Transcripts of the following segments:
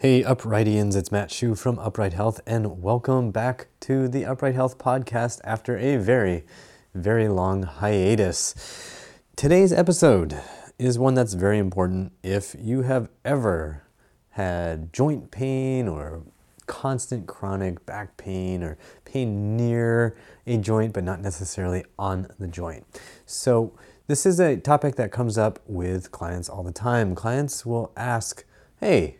Hey, Uprightians, it's Matt Hsu from Upright Health, and welcome back to the Upright Health podcast after a very, very long hiatus. Today's episode is one that's very important if you have ever had joint pain or constant chronic back pain or pain near a joint but not necessarily on the joint. So, this is a topic that comes up with clients all the time. Clients will ask, Hey,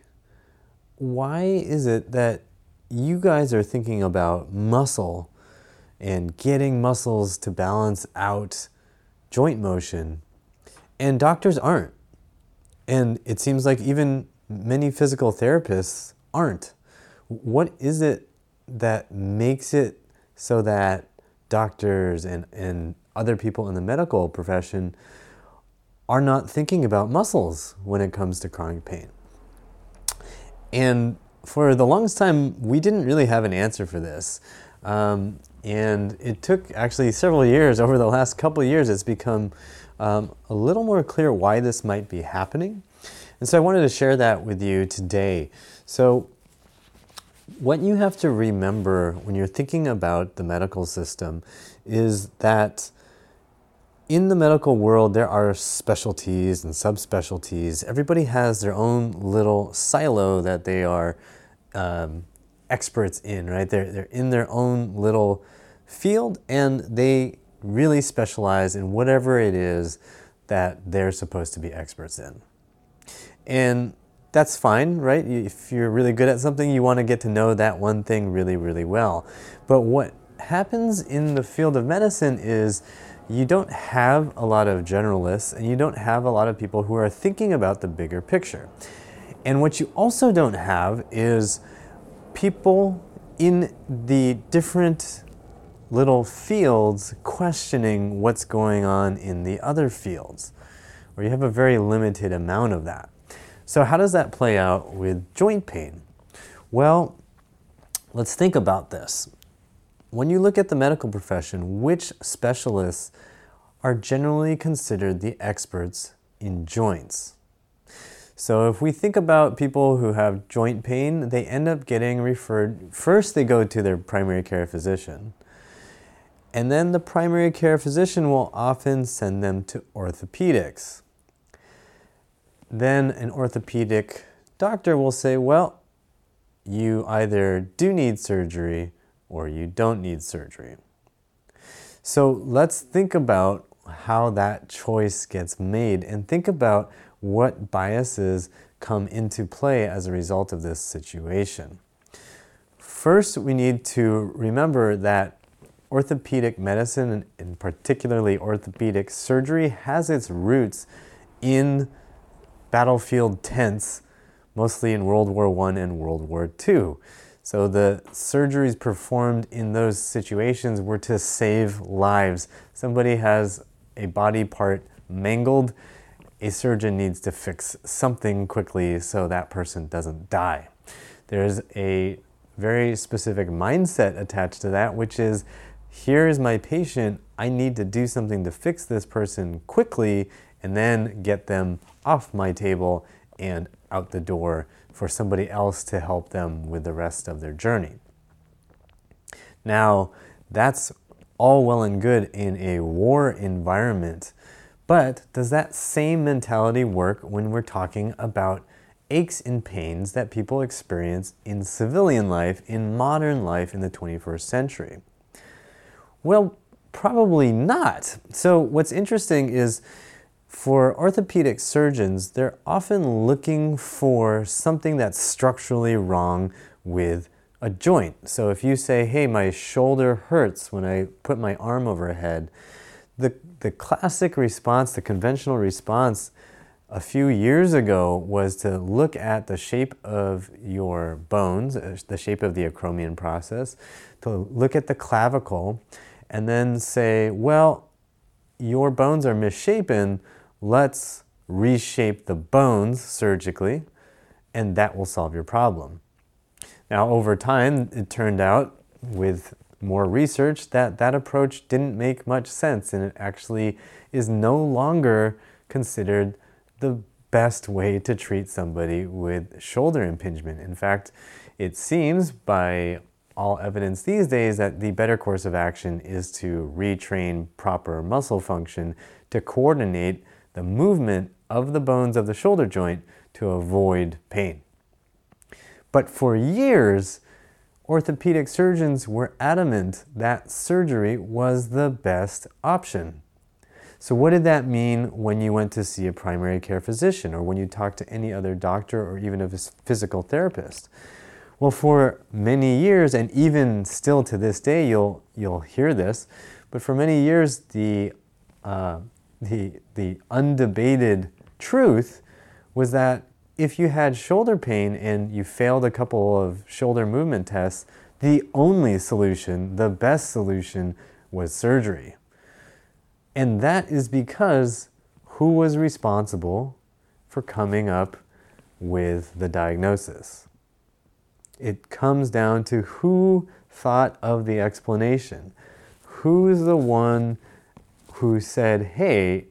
why is it that you guys are thinking about muscle and getting muscles to balance out joint motion, and doctors aren't? And it seems like even many physical therapists aren't. What is it that makes it so that doctors and, and other people in the medical profession are not thinking about muscles when it comes to chronic pain? And for the longest time, we didn't really have an answer for this. Um, and it took actually several years, over the last couple of years, it's become um, a little more clear why this might be happening. And so I wanted to share that with you today. So, what you have to remember when you're thinking about the medical system is that in the medical world, there are specialties and subspecialties. Everybody has their own little silo that they are um, experts in, right? They're, they're in their own little field and they really specialize in whatever it is that they're supposed to be experts in. And that's fine, right? If you're really good at something, you want to get to know that one thing really, really well. But what happens in the field of medicine is you don't have a lot of generalists and you don't have a lot of people who are thinking about the bigger picture. And what you also don't have is people in the different little fields questioning what's going on in the other fields, or you have a very limited amount of that. So, how does that play out with joint pain? Well, let's think about this when you look at the medical profession, which specialists are generally considered the experts in joints? So, if we think about people who have joint pain, they end up getting referred. First, they go to their primary care physician. And then the primary care physician will often send them to orthopedics. Then an orthopedic doctor will say, Well, you either do need surgery or you don't need surgery. So let's think about how that choice gets made and think about what biases come into play as a result of this situation. First, we need to remember that orthopedic medicine, and particularly orthopedic surgery, has its roots in battlefield tents, mostly in World War I and World War II. So the surgeries performed in those situations were to save lives. Somebody has a body part mangled, a surgeon needs to fix something quickly so that person doesn't die. There's a very specific mindset attached to that, which is here is my patient, I need to do something to fix this person quickly and then get them off my table and out the door for somebody else to help them with the rest of their journey. Now, that's all well and good in a war environment, but does that same mentality work when we're talking about aches and pains that people experience in civilian life, in modern life in the 21st century? Well, probably not. So, what's interesting is for orthopedic surgeons, they're often looking for something that's structurally wrong with a joint. So if you say, hey, my shoulder hurts when I put my arm overhead, the, the classic response, the conventional response a few years ago was to look at the shape of your bones, uh, the shape of the acromion process, to look at the clavicle, and then say, well, your bones are misshapen let's reshape the bones surgically, and that will solve your problem. Now, over time, it turned out with more research that that approach didn't make much sense, and it actually is no longer considered the best way to treat somebody with shoulder impingement. In fact, it seems by all evidence these days that the better course of action is to retrain proper muscle function to coordinate the movement of the bones of the shoulder joint to avoid pain. But for years, orthopedic surgeons were adamant that surgery was the best option. So, what did that mean when you went to see a primary care physician or when you talked to any other doctor or even a physical therapist? Well, for many years, and even still to this day, you'll, you'll hear this, but for many years, the, uh, the, the undebated truth was that if you had shoulder pain and you failed a couple of shoulder movement tests, the only solution, the best solution, was surgery. And that is because who was responsible for coming up with the diagnosis? It comes down to who thought of the explanation. Who's the one who said, hey,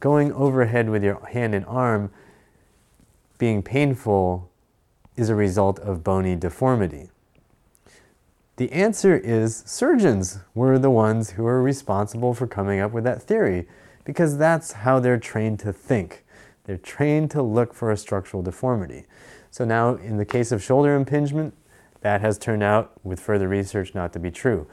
going overhead with your hand and arm being painful is a result of bony deformity? The answer is surgeons were the ones who were responsible for coming up with that theory because that's how they're trained to think. They're trained to look for a structural deformity. So now, in the case of shoulder impingement, that has turned out, with further research, not to be true.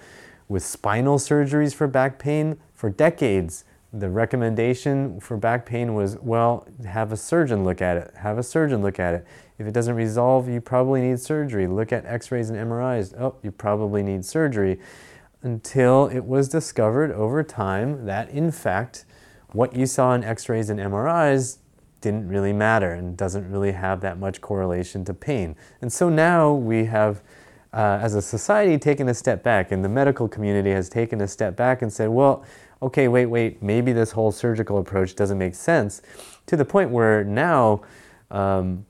With spinal surgeries for back pain, for decades, the recommendation for back pain was well, have a surgeon look at it. Have a surgeon look at it. If it doesn't resolve, you probably need surgery. Look at x rays and MRIs. Oh, you probably need surgery. Until it was discovered over time that, in fact, what you saw in x rays and MRIs didn't really matter and doesn't really have that much correlation to pain. And so now we have, uh, as a society, taken a step back, and the medical community has taken a step back and said, well, okay, wait, wait, maybe this whole surgical approach doesn't make sense, to the point where now um,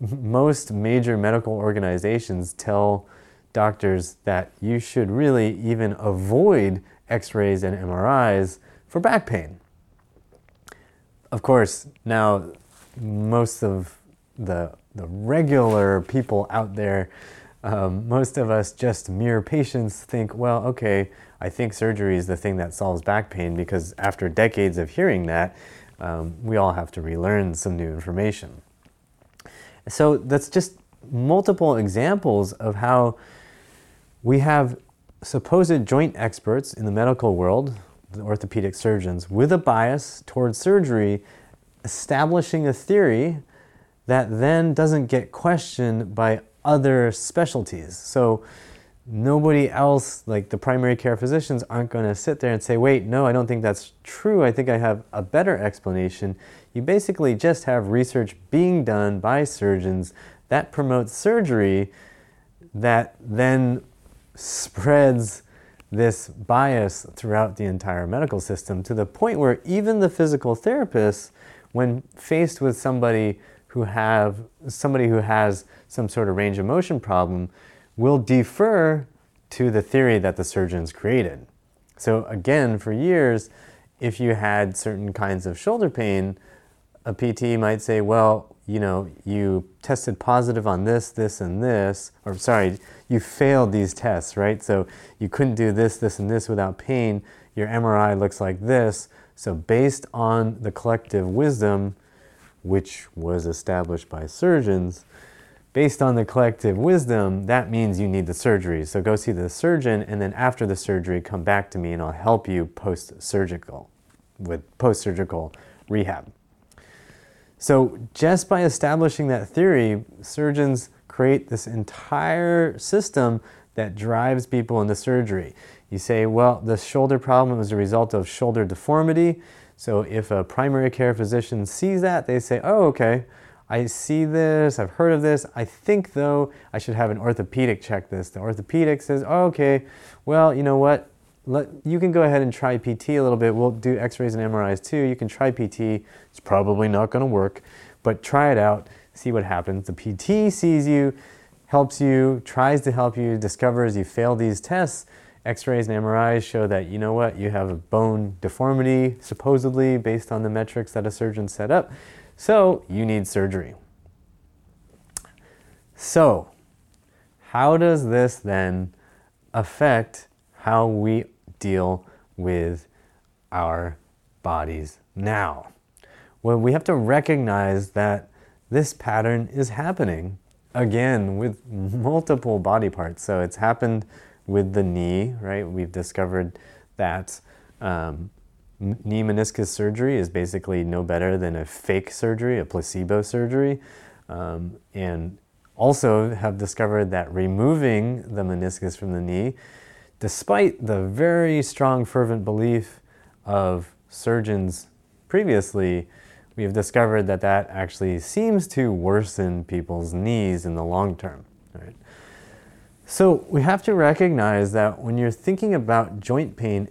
most major medical organizations tell doctors that you should really even avoid x rays and MRIs for back pain. Of course, now most of the, the regular people out there, um, most of us just mere patients think, well, okay, I think surgery is the thing that solves back pain because after decades of hearing that, um, we all have to relearn some new information. So that's just multiple examples of how we have supposed joint experts in the medical world, the orthopedic surgeons, with a bias towards surgery, establishing a theory that then doesn't get questioned by other specialties. So nobody else, like the primary care physicians, aren't going to sit there and say, wait, no, I don't think that's true. I think I have a better explanation. You basically just have research being done by surgeons that promotes surgery that then spreads this bias throughout the entire medical system to the point where even the physical therapists, when faced with somebody who have somebody who has some sort of range of motion problem, will defer to the theory that the surgeons created. So, again, for years, if you had certain kinds of shoulder pain, a PT might say, well, you know, you tested positive on this, this, and this, or sorry, you failed these tests, right? So you couldn't do this, this, and this without pain. Your MRI looks like this. So, based on the collective wisdom, which was established by surgeons, based on the collective wisdom, that means you need the surgery. So go see the surgeon, and then after the surgery, come back to me and I'll help you post surgical with post surgical rehab. So, just by establishing that theory, surgeons create this entire system that drives people into surgery. You say, well, the shoulder problem is a result of shoulder deformity. So, if a primary care physician sees that, they say, oh, okay, I see this, I've heard of this. I think, though, I should have an orthopedic check this. The orthopedic says, oh, okay, well, you know what? Let, you can go ahead and try PT a little bit. We'll do x rays and MRIs too. You can try PT. It's probably not going to work, but try it out, see what happens. The PT sees you, helps you, tries to help you, discovers you fail these tests. X rays and MRIs show that, you know what, you have a bone deformity, supposedly based on the metrics that a surgeon set up. So you need surgery. So, how does this then affect how we deal with our bodies now? Well, we have to recognize that this pattern is happening again with multiple body parts. So it's happened with the knee, right? We've discovered that um, knee meniscus surgery is basically no better than a fake surgery, a placebo surgery. Um, and also have discovered that removing the meniscus from the knee, despite the very strong, fervent belief of surgeons previously, we have discovered that that actually seems to worsen people's knees in the long term. Right? So we have to recognize that when you're thinking about joint pain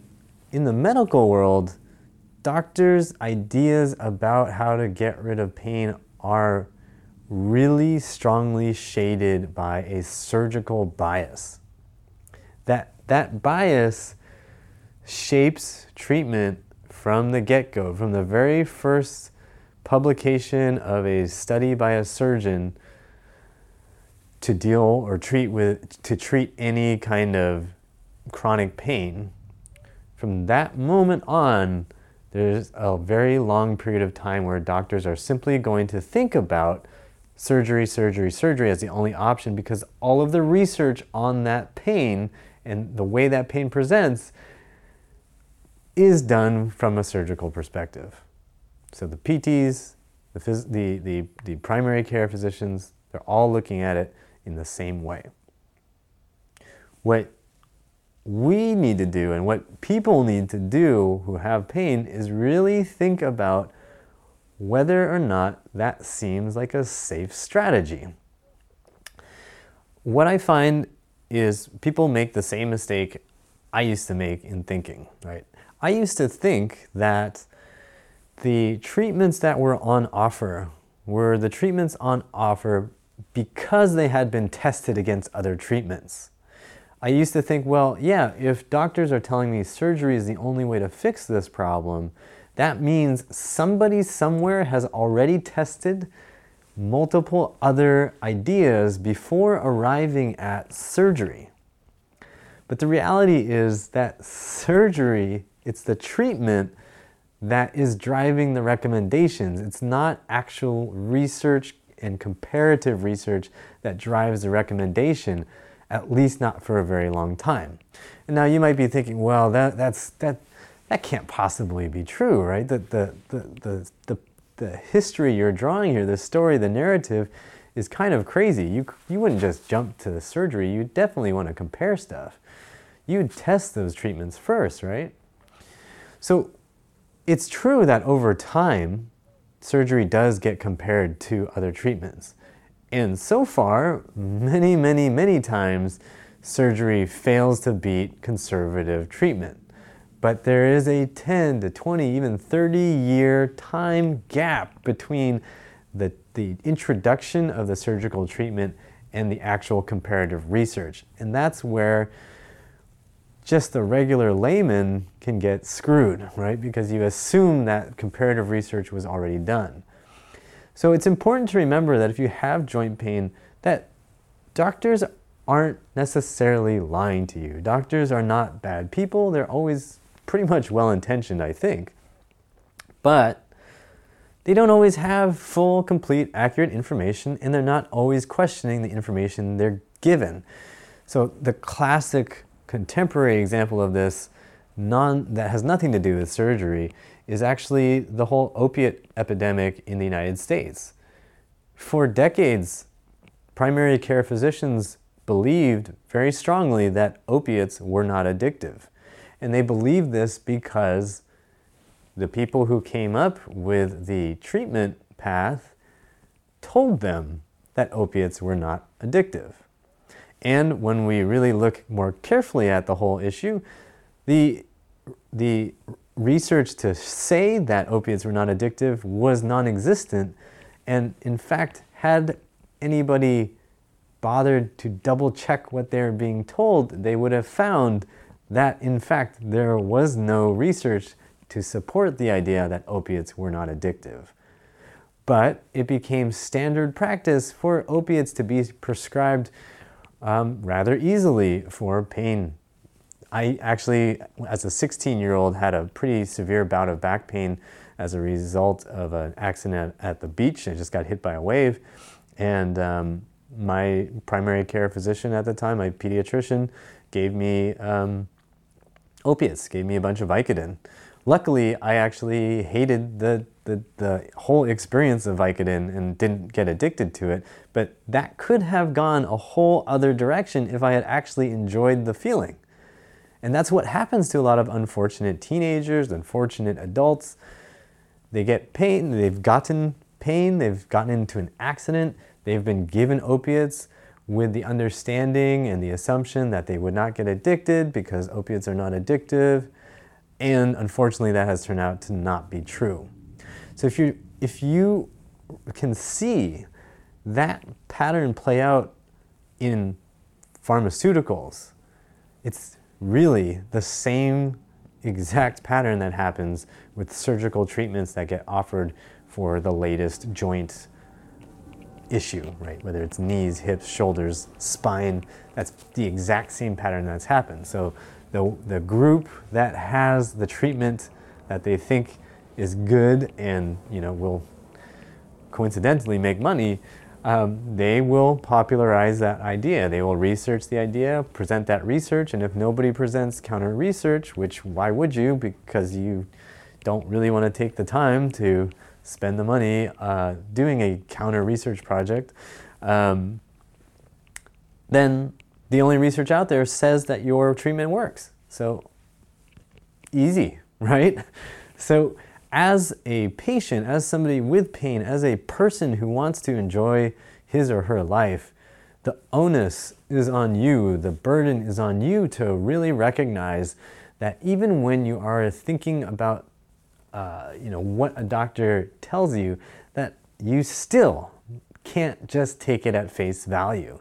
in the medical world, doctors' ideas about how to get rid of pain are really strongly shaded by a surgical bias. That, that bias shapes treatment from the get go, from the very first publication of a study by a surgeon to deal or treat with to treat any kind of chronic pain from that moment on there's a very long period of time where doctors are simply going to think about surgery surgery surgery as the only option because all of the research on that pain and the way that pain presents is done from a surgical perspective. So the PTs, the, phys- the, the, the primary care physicians, they're all looking at it in the same way. What we need to do and what people need to do who have pain is really think about whether or not that seems like a safe strategy. What I find is people make the same mistake I used to make in thinking, right? I used to think that the treatments that were on offer were the treatments on offer because they had been tested against other treatments. I used to think, well, yeah, if doctors are telling me surgery is the only way to fix this problem, that means somebody somewhere has already tested multiple other ideas before arriving at surgery. But the reality is that surgery, it's the treatment that is driving the recommendations. It's not actual research and comparative research that drives the recommendation, at least not for a very long time. And now you might be thinking, well, that, that's, that, that can't possibly be true, right? The, the, the, the, the, history you're drawing here, the story, the narrative, is kind of crazy. You, you wouldn't just jump to the surgery, you definitely want to compare stuff. You'd test those treatments first, right? So it's true that over time, surgery does get compared to other treatments. And so far, many, many, many times, surgery fails to beat conservative treatment. But there is a 10 to 20, even 30 year time gap between the, the introduction of the surgical treatment and the actual comparative research. And that's where just the regular layman can get screwed, right? Because you assume that comparative research was already done. So it's important to remember that if you have joint pain, that doctors aren't necessarily lying to you. Doctors are not bad people. They're always pretty much well intentioned, I think. But they don't always have full, complete, accurate information, and they're not always questioning the information they're given. So the classic contemporary example of this non, that has nothing to do with surgery is actually the whole opiate epidemic in the United States. For decades, primary care physicians believed very strongly that opiates were not addictive. And they believed this because the people who came up with the treatment path told them that opiates were not addictive. And when we really look more carefully at the whole issue, the, the research to say that opiates were not addictive was non existent. And in fact, had anybody bothered to double check what they're being told, they would have found that in fact there was no research to support the idea that opiates were not addictive. but it became standard practice for opiates to be prescribed um, rather easily for pain. I actually, as a 16 year old, had a pretty severe bout of back pain as a result of an accident at the beach. I just got hit by a wave. And um, my primary care physician at the time, my pediatrician, gave me um, opiates, gave me a bunch of Vicodin. Luckily, I actually hated the, the, the whole experience of Vicodin and didn't get addicted to it, but that could have gone a whole other direction if I had actually enjoyed the feeling. And that's what happens to a lot of unfortunate teenagers, unfortunate adults. They get pain, they've gotten pain, they've gotten into an accident, they've been given opiates with the understanding and the assumption that they would not get addicted because opiates are not addictive. And unfortunately, that has turned out to not be true. So if you, if you can see that pattern play out in pharmaceuticals, it's really the same exact pattern that happens with surgical treatments that get offered for the latest joint issue, right? Whether it's knees, hips, shoulders, spine, that's the exact same pattern that's happened. So the, the group that has the treatment that they think is good and you know will coincidentally make money, um, they will popularize that idea. They will research the idea, present that research, and if nobody presents counter research, which why would you? Because you don't really want to take the time to spend the money uh, doing a counter research project, um, then the only research out there says that your treatment works. So easy, right? So as a patient, as somebody with pain, as a person who wants to enjoy his or her life, the onus is on you, the burden is on you to really recognize that even when you are thinking about uh, you know, what a doctor tells you, that you still can't just take it at face value.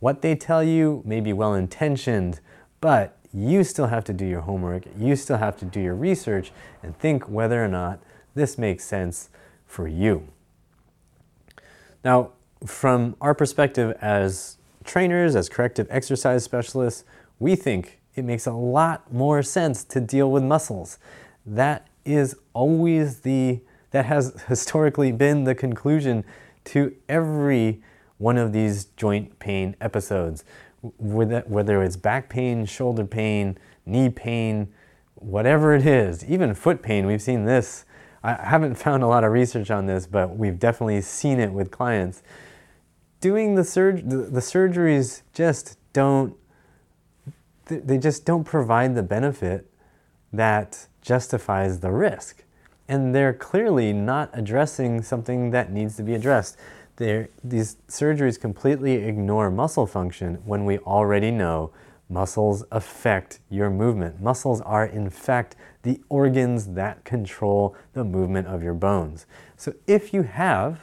What they tell you may be well intentioned, but you still have to do your homework, you still have to do your research and think whether or not this makes sense for you. Now, from our perspective as trainers, as corrective exercise specialists, we think it makes a lot more sense to deal with muscles. That is always the, that has historically been the conclusion to every one of these joint pain episodes. Whether it's back pain, shoulder pain, knee pain, whatever it is, even foot pain, we've seen this. I haven't found a lot of research on this, but we've definitely seen it with clients. Doing the, surg- the, the surgeries just don't, they just don't provide the benefit that justifies the risk. And they're clearly not addressing something that needs to be addressed. These surgeries completely ignore muscle function when we already know muscles affect your movement. Muscles are, in fact, the organs that control the movement of your bones. So if you have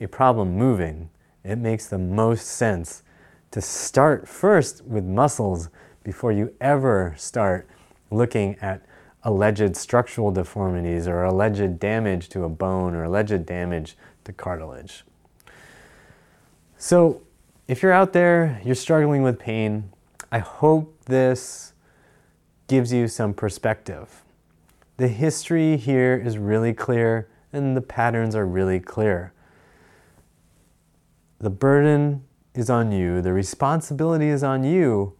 a problem moving, it makes the most sense to start first with muscles before you ever start looking at alleged structural deformities or alleged damage to a bone or alleged damage to cartilage. So, if you're out there, you're struggling with pain, I hope this gives you some perspective. The history here is really clear and the patterns are really clear. The burden is on you, the responsibility is on you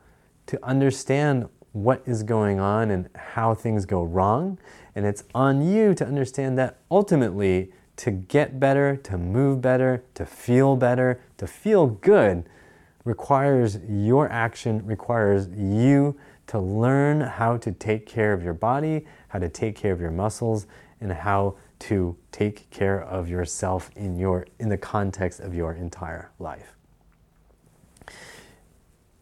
to understand what is going on and how things go wrong. And it's on you to understand that ultimately, to get better, to move better, to feel better, to feel good requires your action, requires you to learn how to take care of your body, how to take care of your muscles, and how to take care of yourself in your in the context of your entire life.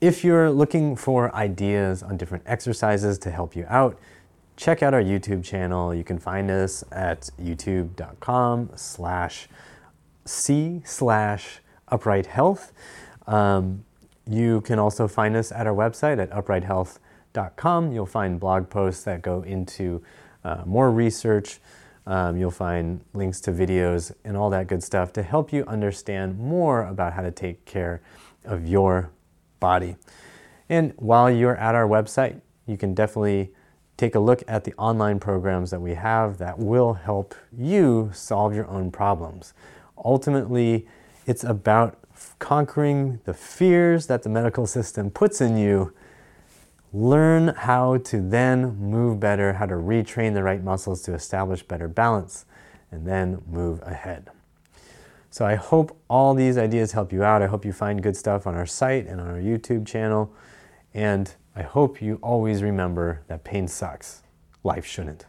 If you're looking for ideas on different exercises to help you out, check out our YouTube channel. You can find us at youtube.com slash C slash upright health. Um, you can also find us at our website at uprighthealth.com. You'll find blog posts that go into uh, more research Um, you'll find links to videos and all that good stuff to help you understand more about how to take care of your body. And while you're at our website, you can definitely take a look at the online programs that we have that will help you solve your own problems. Ultimately, it's about conquering the fears that the medical system puts in you. Learn how to then move better, how to retrain the right muscles to establish better balance, and then move ahead. So I hope all these ideas help you out. I hope you find good stuff on our site and on our YouTube channel. And I hope you always remember that pain sucks. Life shouldn't.